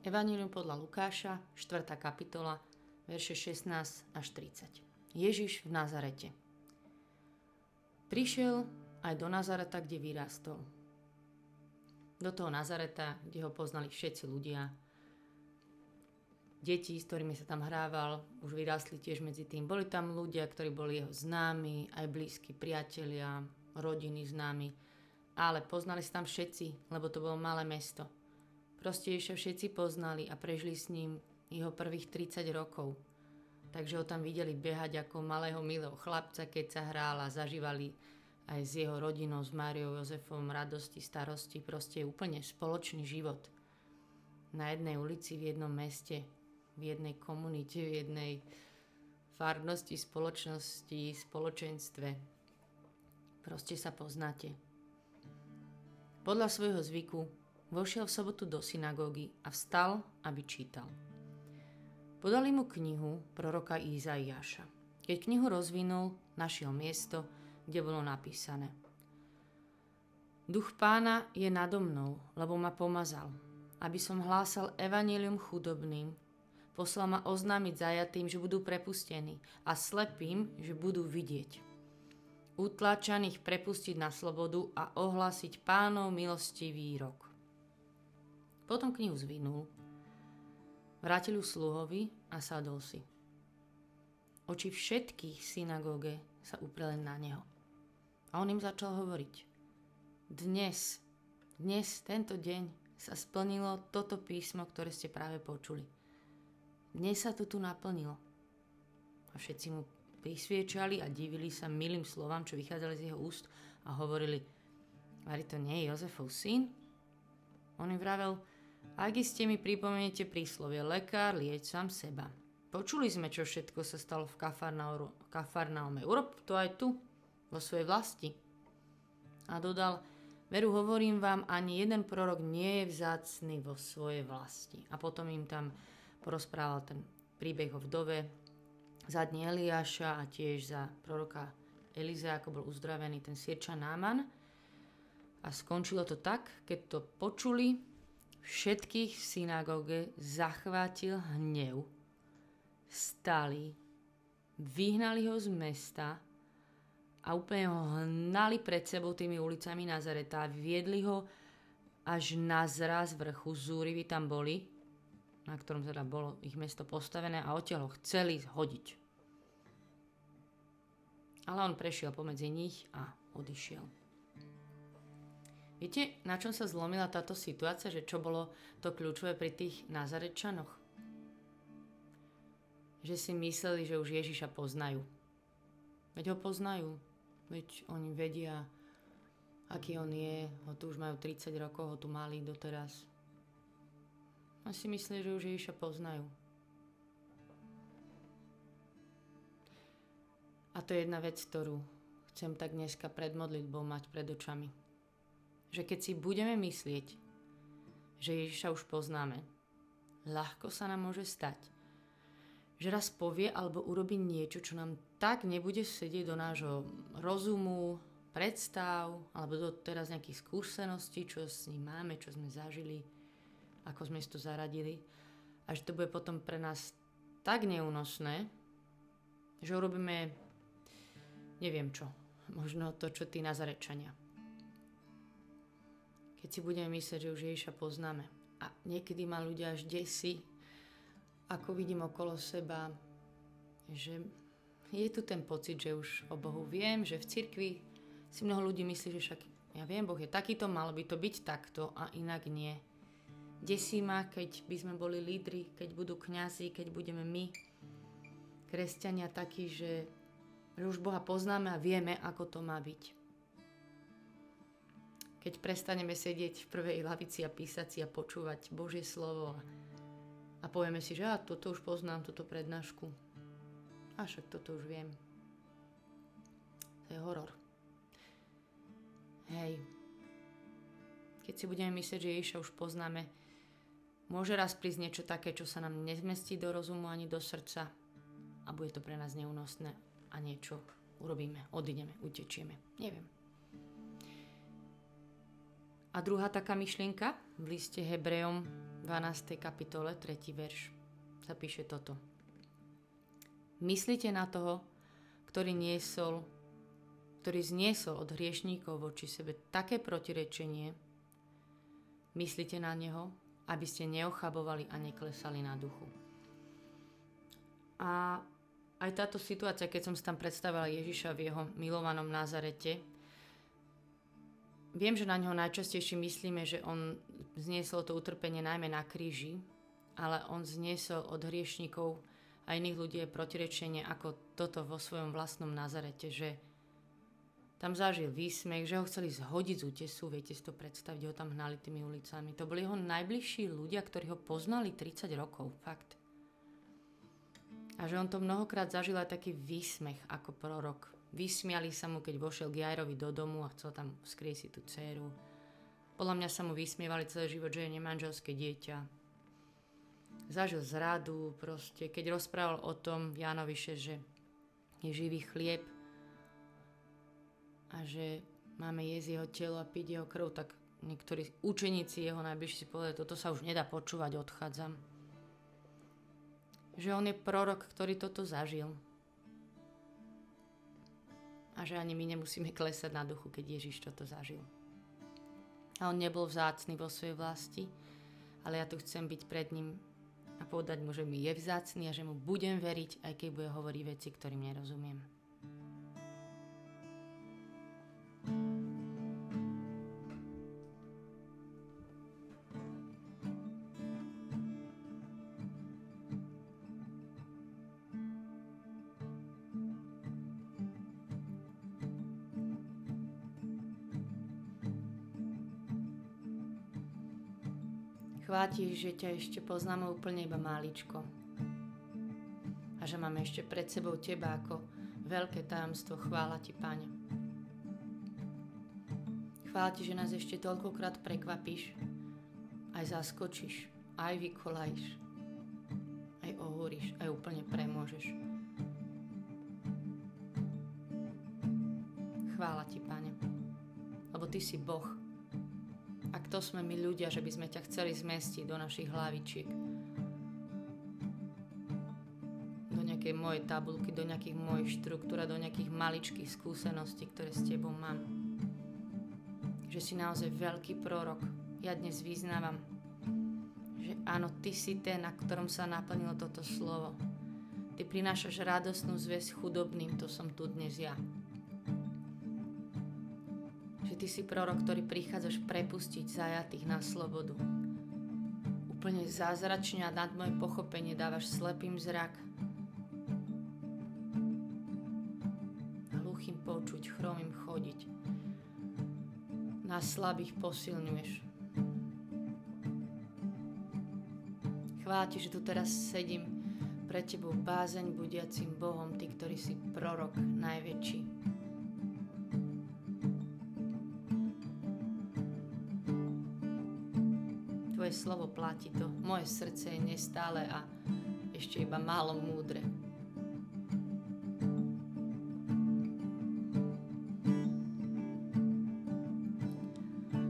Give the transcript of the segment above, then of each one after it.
Evangelium podľa Lukáša, 4. kapitola, verše 16 až 30. Ježiš v Nazarete. Prišiel aj do Nazareta, kde vyrástol. Do toho Nazareta, kde ho poznali všetci ľudia. Deti, s ktorými sa tam hrával, už vyrástli tiež medzi tým. Boli tam ľudia, ktorí boli jeho známi, aj blízki priatelia, rodiny známi. Ale poznali sa tam všetci, lebo to bolo malé mesto – Proste ešte všetci poznali a prežili s ním jeho prvých 30 rokov. Takže ho tam videli behať ako malého milého chlapca, keď sa hrál a zažívali aj s jeho rodinou, s Máriou Jozefom radosti, starosti, proste úplne spoločný život. Na jednej ulici, v jednom meste, v jednej komunite, v jednej farnosti, spoločnosti, spoločenstve. Proste sa poznáte. Podľa svojho zvyku vošiel v sobotu do synagógy a vstal, aby čítal. Podali mu knihu proroka Izaiáša. Keď knihu rozvinul, našiel miesto, kde bolo napísané. Duch pána je nado mnou, lebo ma pomazal, aby som hlásal evanílium chudobným, poslal ma oznámiť zajatým, že budú prepustení a slepým, že budú vidieť. Utlačaných prepustiť na slobodu a ohlásiť pánov milostivý rok. Potom knihu zvinul, vrátil ju sluhovi a sadol si. Oči všetkých v synagóge sa upreli na neho. A on im začal hovoriť. Dnes, dnes, tento deň sa splnilo toto písmo, ktoré ste práve počuli. Dnes sa to tu naplnilo. A všetci mu prisviečali a divili sa milým slovám, čo vychádzali z jeho úst a hovorili, Vari to nie je Jozefov syn? On im vravel, ak iste mi pripomeniete príslovie, lekár lieč sám seba. Počuli sme, čo všetko sa stalo v Kafarnaume. Urob to aj tu, vo svojej vlasti. A dodal, veru hovorím vám, ani jeden prorok nie je vzácný vo svojej vlasti. A potom im tam porozprával ten príbeh o vdove, za dní Eliáša a tiež za proroka Elize, ako bol uzdravený ten sirča Náman. A skončilo to tak, keď to počuli, Všetkých v synagóge zachvátil hnev. Stali, vyhnali ho z mesta a úplne ho hnali pred sebou tými ulicami Nazareta a viedli ho až na zraz vrchu Zúrivy tam boli, na ktorom teda bolo ich mesto postavené a odtiaľ ho chceli zhodiť. Ale on prešiel pomedzi nich a odišiel. Viete, na čom sa zlomila táto situácia, že čo bolo to kľúčové pri tých Nazarečanoch? Že si mysleli, že už Ježiša poznajú. Veď ho poznajú. Veď oni vedia, aký on je. Ho tu už majú 30 rokov, ho tu mali doteraz. A si mysleli, že už Ježiša poznajú. A to je jedna vec, ktorú chcem tak dneska pred modlitbou mať pred očami že keď si budeme myslieť, že Ježiša už poznáme, ľahko sa nám môže stať, že raz povie alebo urobí niečo, čo nám tak nebude sedieť do nášho rozumu, predstav, alebo do teraz nejakých skúseností, čo s ním máme, čo sme zažili, ako sme si to zaradili. A že to bude potom pre nás tak neúnosné, že urobíme neviem čo, možno to, čo tí nazarečania keď si budeme myslieť, že už Ježiša poznáme. A niekedy ma ľudia až desí, ako vidím okolo seba, že je tu ten pocit, že už o Bohu viem, že v cirkvi si mnoho ľudí myslí, že však ja viem, Boh je takýto, malo by to byť takto a inak nie. Desí ma, keď by sme boli lídri, keď budú kňazi, keď budeme my, kresťania takí, že, že už Boha poznáme a vieme, ako to má byť keď prestaneme sedieť v prvej lavici a písať si a počúvať Božie slovo a, a povieme si, že ja toto už poznám, túto prednášku. A však toto už viem. To je horor. Hej. Keď si budeme myslieť, že Ježiša už poznáme, môže raz prísť niečo také, čo sa nám nezmestí do rozumu ani do srdca a bude to pre nás neúnosné a niečo urobíme, odideme, utečieme. Neviem. A druhá taká myšlienka v liste Hebrejom 12. 12. kapitole, 3. verš, sa píše toto. Myslíte na toho, ktorý niesol, ktorý zniesol od hriešníkov voči sebe také protirečenie, myslíte na neho, aby ste neochabovali a neklesali na duchu. A aj táto situácia, keď som si tam predstavila Ježiša v jeho milovanom Nazarete, viem, že na neho najčastejšie myslíme, že on zniesol to utrpenie najmä na kríži, ale on zniesol od hriešníkov a iných ľudí je protirečenie ako toto vo svojom vlastnom Nazarete, že tam zažil výsmech, že ho chceli zhodiť z útesu, viete si to predstaviť, ho tam hnali tými ulicami. To boli jeho najbližší ľudia, ktorí ho poznali 30 rokov, fakt. A že on to mnohokrát zažil aj taký výsmech ako prorok. Vysmiali sa mu, keď vošiel k Jairovi do domu a chcel tam skrieť si tú dceru. Podľa mňa sa mu vysmievali celý život, že je nemanželské dieťa. Zažil zradu, proste, keď rozprával o tom Jánovi, že je živý chlieb, a že máme jesť jeho telo a piť jeho krv, tak niektorí učeníci jeho najbližší si povedali, toto sa už nedá počúvať, odchádzam. Že on je prorok, ktorý toto zažil. A že ani my nemusíme klesať na duchu, keď Ježiš toto zažil. A on nebol vzácný vo svojej vlasti, ale ja tu chcem byť pred ním a povedať mu, že mi je vzácný a že mu budem veriť, aj keď bude hovoriť veci, ktorým nerozumiem. Chváti, že ťa ešte poznáme úplne iba máličko. A že máme ešte pred sebou teba ako veľké tajomstvo. Chvála ti, Pane. Chvála ti, že nás ešte toľkokrát prekvapíš, aj zaskočíš, aj vykolajíš, aj ohúriš, aj úplne premôžeš. Chvála ti, Pane, lebo ty si Boh, kto sme my ľudia, že by sme ťa chceli zmestiť do našich hlavičiek? Do nejakej mojej tabulky, do nejakých mojich štruktúr do nejakých maličkých skúseností, ktoré s tebou mám. Že si naozaj veľký prorok. Ja dnes vyznávam, že áno, ty si ten, na ktorom sa naplnilo toto slovo. Ty prinášaš radosnú zväz chudobným, to som tu dnes ja ty si prorok, ktorý prichádzaš prepustiť zajatých na slobodu. Úplne zázračne a nad moje pochopenie dávaš slepým zrak. Hluchým počuť, chromým chodiť. Na slabých posilňuješ. Chváti, že tu teraz sedím pre tebou bázeň budiacim Bohom, ty, ktorý si prorok najväčší. Tvoje slovo platí to. Moje srdce je nestále a ešte iba málo múdre.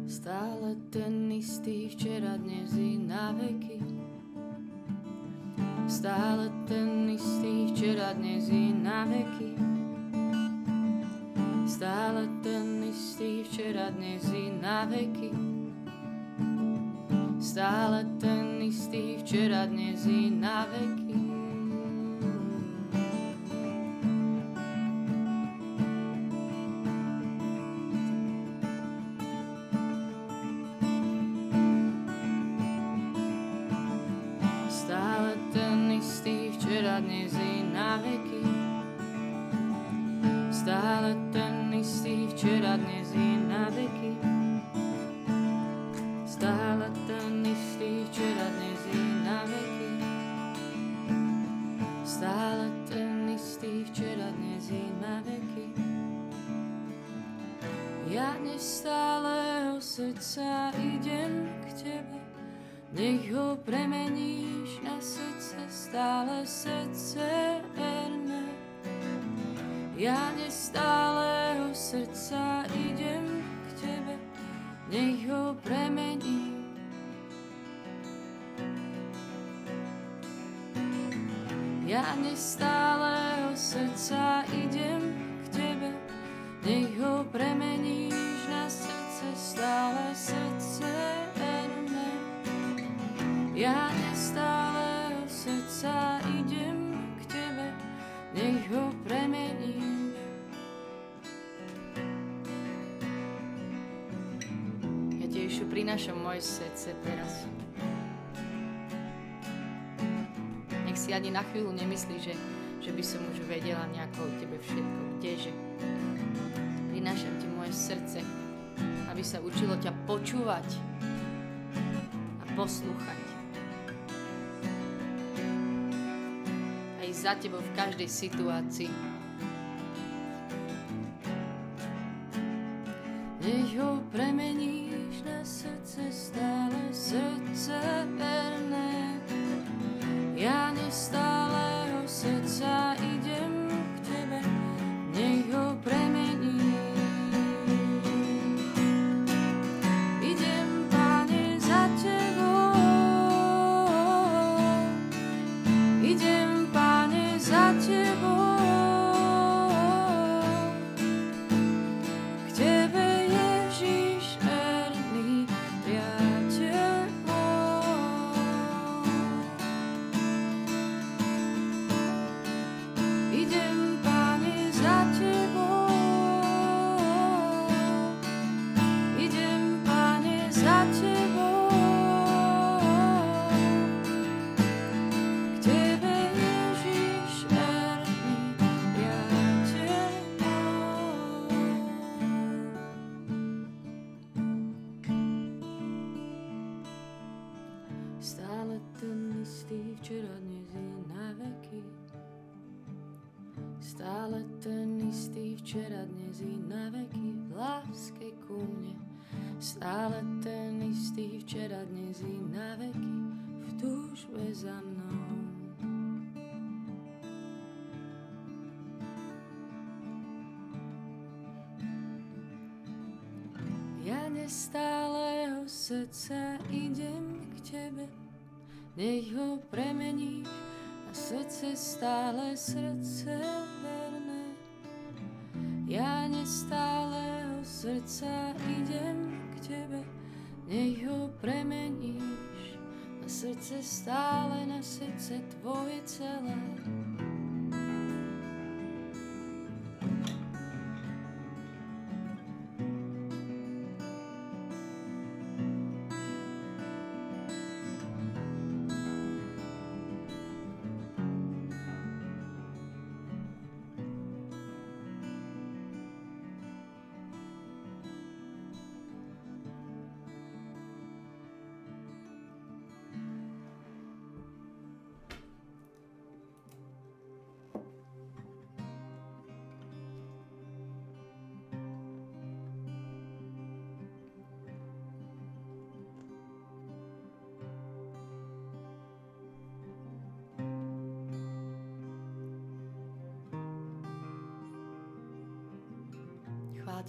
Stále ten istý včera, dnes i na veky. Stále ten istý včera, dnes i na veky. Stále ten istý včera, dnes i na veky stále ten istý včera, dnes i na veky. Nech ho premeníš na srdce, stále srdce verné. Ja nestálého srdca idem k tebe, nech ho premení. Ja nestálého srdca prinášam moje srdce teraz. si ani na chvíľu nemyslí, že, že by som už vedela nejako o tebe všetko, kdeže. Prinášam ti moje srdce, aby sa učilo ťa počúvať a poslúchať. A ísť za tebou v každej situácii. Nech ho premeníš na srdce stále, srdce verné. Ja nestáleho Stále ten istý včera, dnes i na veky v túžbe za mnou. Ja nestáleho srdca idem k tebe, nech ho premeníš a srdce stále srdce verné. Ja nestáleho srdca idem tebe, nech ho premeníš na srdce stále, na srdce tvoje celé.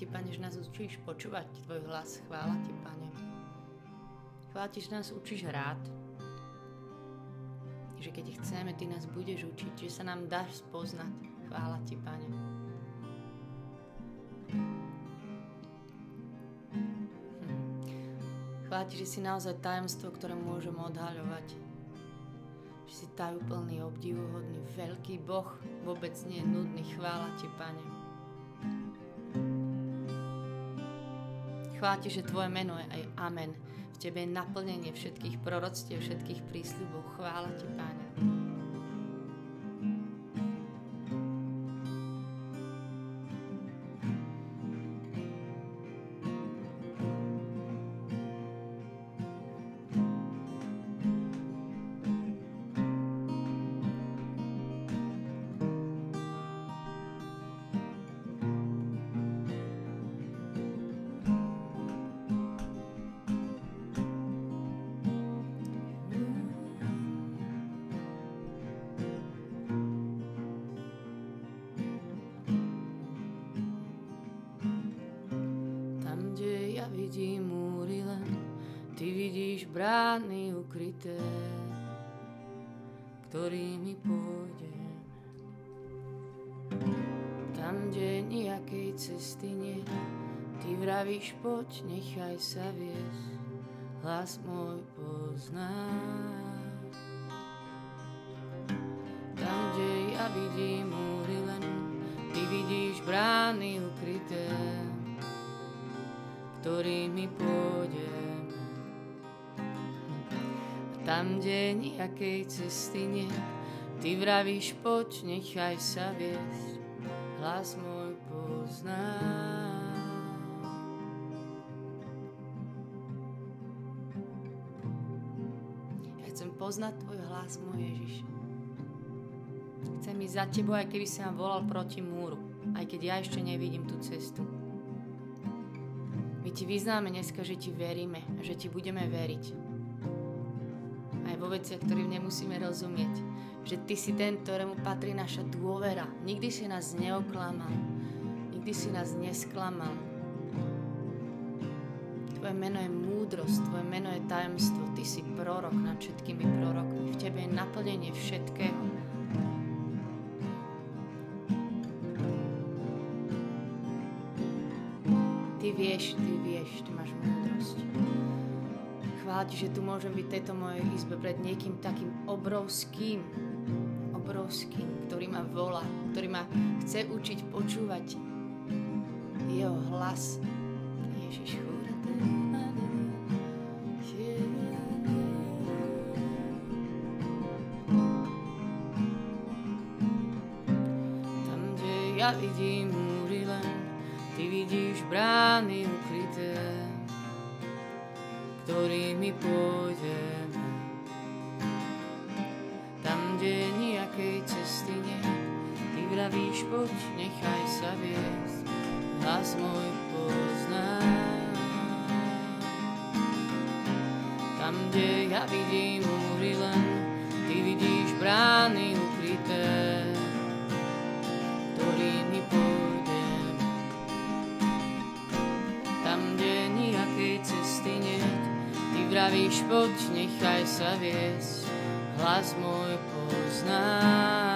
Ti, Pane, že nás učíš počúvať Tvoj hlas. Chvála Ti, Pane. Chvála Ti, že nás učíš rád. Že keď chceme, Ty nás budeš učiť, že sa nám dáš spoznať. Chvála Ti, Pane. Hm. Chvála Ti, že si naozaj tajomstvo, ktoré môžem odhaľovať. Že si tajúplný, obdivuhodný, veľký Boh, vôbec nie nudný. Chvála Ti, Pane. Chvála Ti, že Tvoje meno je aj Amen. V Tebe je naplnenie všetkých proroctiev, všetkých prísľubov. Chvála Ti, Páne. Ktorými pôjdem. Tam, kde nejakej cesty nie, ty vravíš, poď, nechaj sa viesť, hlas môj pozná. Tam, kde ja vidím múry len, ty vidíš brány ukryté, ktorými pôjdem. Tam, kde nejakej cesty nie, ty vravíš, poď, nechaj sa viesť, hlas môj pozná. Ja chcem poznať tvoj hlas, môj Ježiš. Chcem ísť za tebou, aj keby si ma volal proti múru, aj keď ja ešte nevidím tú cestu. My ti vyznáme dneska, že ti veríme a že ti budeme veriť. Vo veciach, ktorým nemusíme rozumieť že Ty si ten, ktorému patrí naša dôvera. Nikdy si nás neoklamal. Nikdy si nás nesklamal. Tvoje meno je múdrosť, Tvoje meno je tajemstvo. Ty si prorok nad všetkými prorokmi. V Tebe je naplnenie všetkého. Ty vieš, Ty vieš, Ty máš múdrosť. Chvála Ti, že tu môžem byť v tejto mojej izbe pred niekým takým obrovským, obrovský, ktorý ma volá, ktorý ma chce učiť počúvať jeho hlas. Ježiš, Tam, kde ja vidím Ty vravíš, poď, nechaj sa viesť, hlas môj pozná. Tam, kde ja vidím múry len, ty vidíš brány ukryté, ktorými pôjdem. Tam, kde nejakej cesty nie, ty vravíš, poď, nechaj sa viesť, hlas môj poznáš.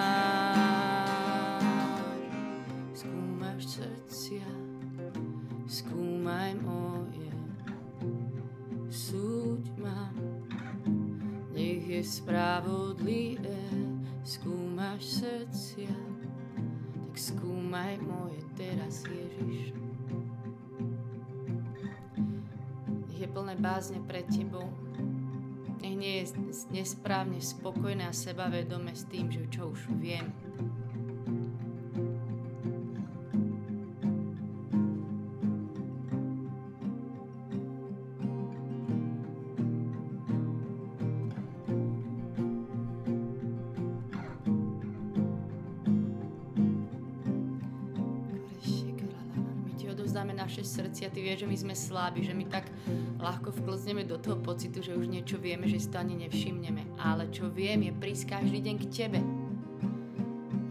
Skúmaj moje teraz, Ježiš. Nech je plné bázne pred Tebou, nech nie je nesprávne spokojné a sebavedome s tým, že čo už viem. Sme slabí, že my tak ľahko vklzneme do toho pocitu, že už niečo vieme, že si to ani nevšimneme. Ale čo viem, je prísť každý deň k tebe.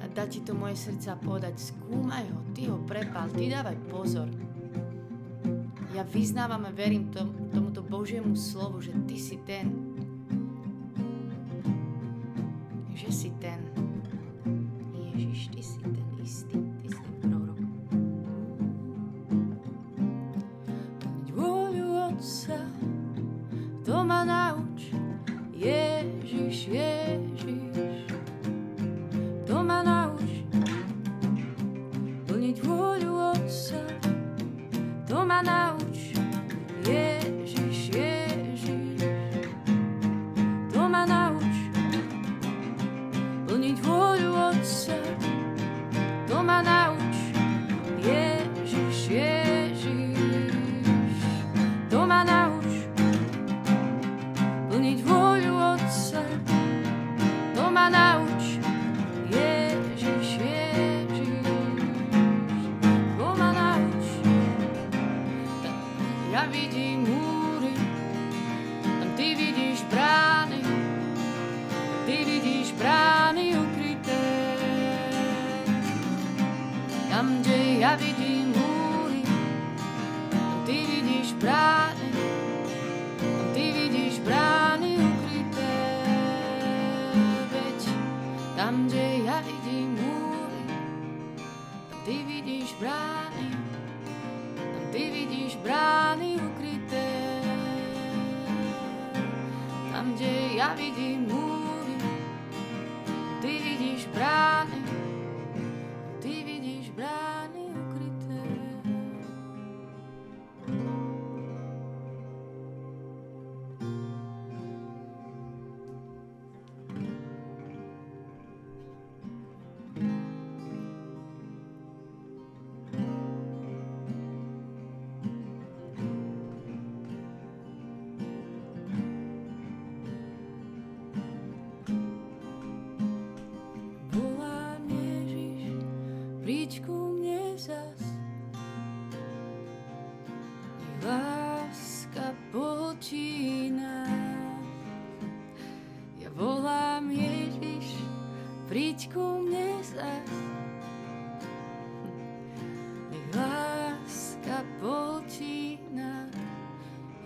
A dať ti to moje srdce a povedať, skúmaj ho, ty ho prepal, ty dávaj pozor. Ja vyznávam a verím tom, tomuto Božiemu slovu, že ty si ten,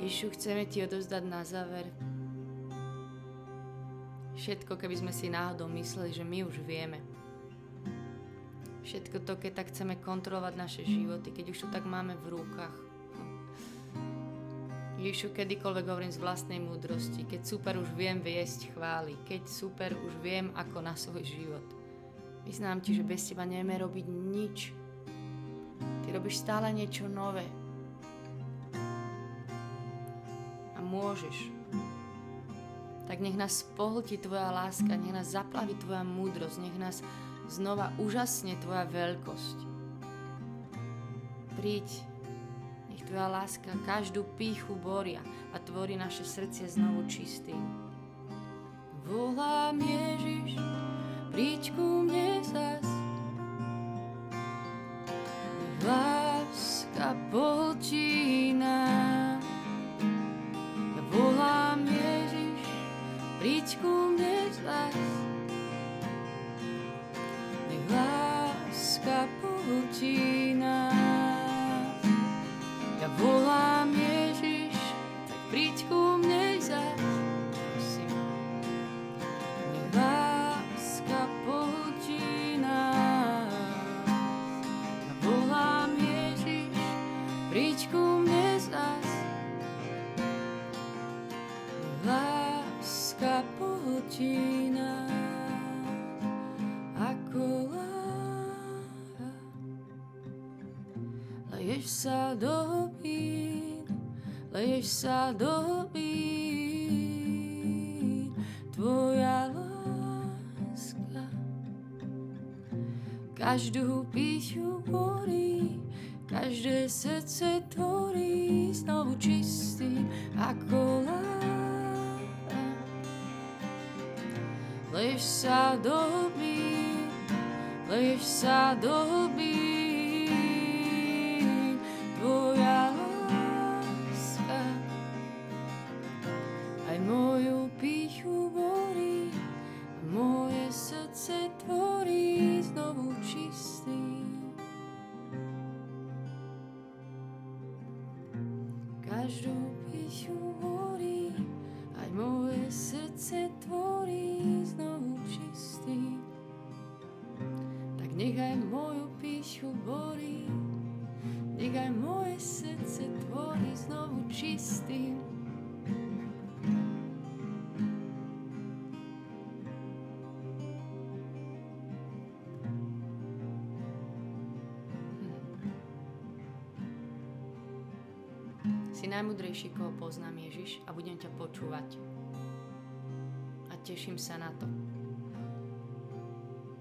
Ježišu, chceme ti odovzdať na záver všetko, keby sme si náhodou mysleli, že my už vieme. Všetko to, keď tak chceme kontrolovať naše životy, keď už to tak máme v rukách. Ježišu, kedykoľvek hovorím z vlastnej múdrosti, keď super už viem viesť chvály, keď super už viem ako na svoj život. Vyznám ti, že bez teba nevieme robiť nič. Ty robíš stále niečo nové. Môžeš tak nech nás pohltí Tvoja láska, nech nás zaplaví Tvoja múdrosť, nech nás znova úžasne Tvoja veľkosť. Príď, nech Tvoja láska každú píchu boria a tvorí naše srdcie znovu čistým. Volám Ježiš, príď ku mne zas. Láska pohltí nás. Príď ku mne zas. Nech láska pohltí nás. Ja volám Ježiš, tak príď ku mne zas. Prosím. Nech láska pohltí nás. Ja volám Ježiš, príď ku mne zas. Láska pohltí nás ako láha. Leješ sa do sa do tvoja láska. Každú píšu borí, každé srdce tvorí znovu čistý ako do hlbín, leješ sa do hlbín, tvoja láska. Aj moju píchu borí, moje srdce tvorí znovu čistý. Každú píšu najmudrejší, koho poznám Ježiš a budem ťa počúvať. A teším sa na to.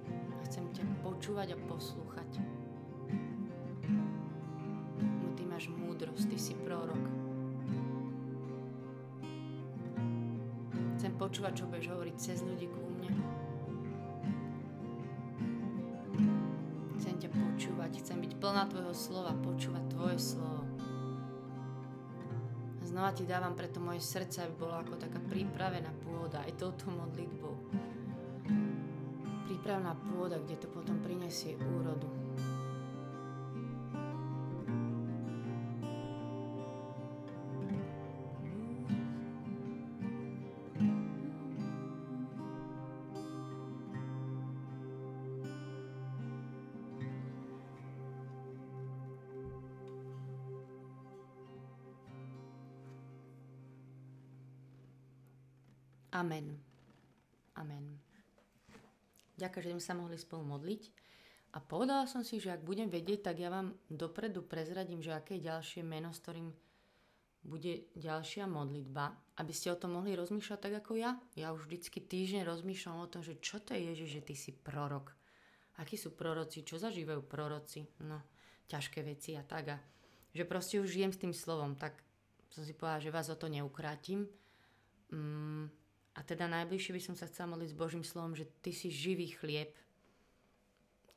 A chcem ťa počúvať a poslúchať. No ty máš múdrosť, ty si prorok. Chcem počúvať, čo budeš hovoriť cez ľudí ku mne. Chcem ťa počúvať, chcem byť plná tvojho slova, počúvať tvoje slovo. Znova ti dávam preto moje srdce, aby bolo ako taká pripravená pôda aj touto modlitbou. Prípravná pôda, kde to potom prinesie úrodu. Amen. Amen. Ďakujem, že sme sa mohli spolu modliť. A povedala som si, že ak budem vedieť, tak ja vám dopredu prezradím, že aké je ďalšie meno, s ktorým bude ďalšia modlitba, aby ste o tom mohli rozmýšľať tak ako ja. Ja už vždycky týždeň rozmýšľam o tom, že čo to je Ježiš, že ty si prorok. Akí sú proroci, čo zažívajú proroci. No, ťažké veci a tak. A že proste už žijem s tým slovom, tak som si povedala, že vás o to neukrátim. Mm, a teda najbližšie by som sa chcela modliť s Božím slovom, že ty si živý chlieb,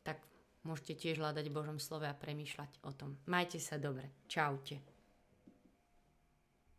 tak môžete tiež hľadať v Božom slove a premýšľať o tom. Majte sa dobre. Čaute.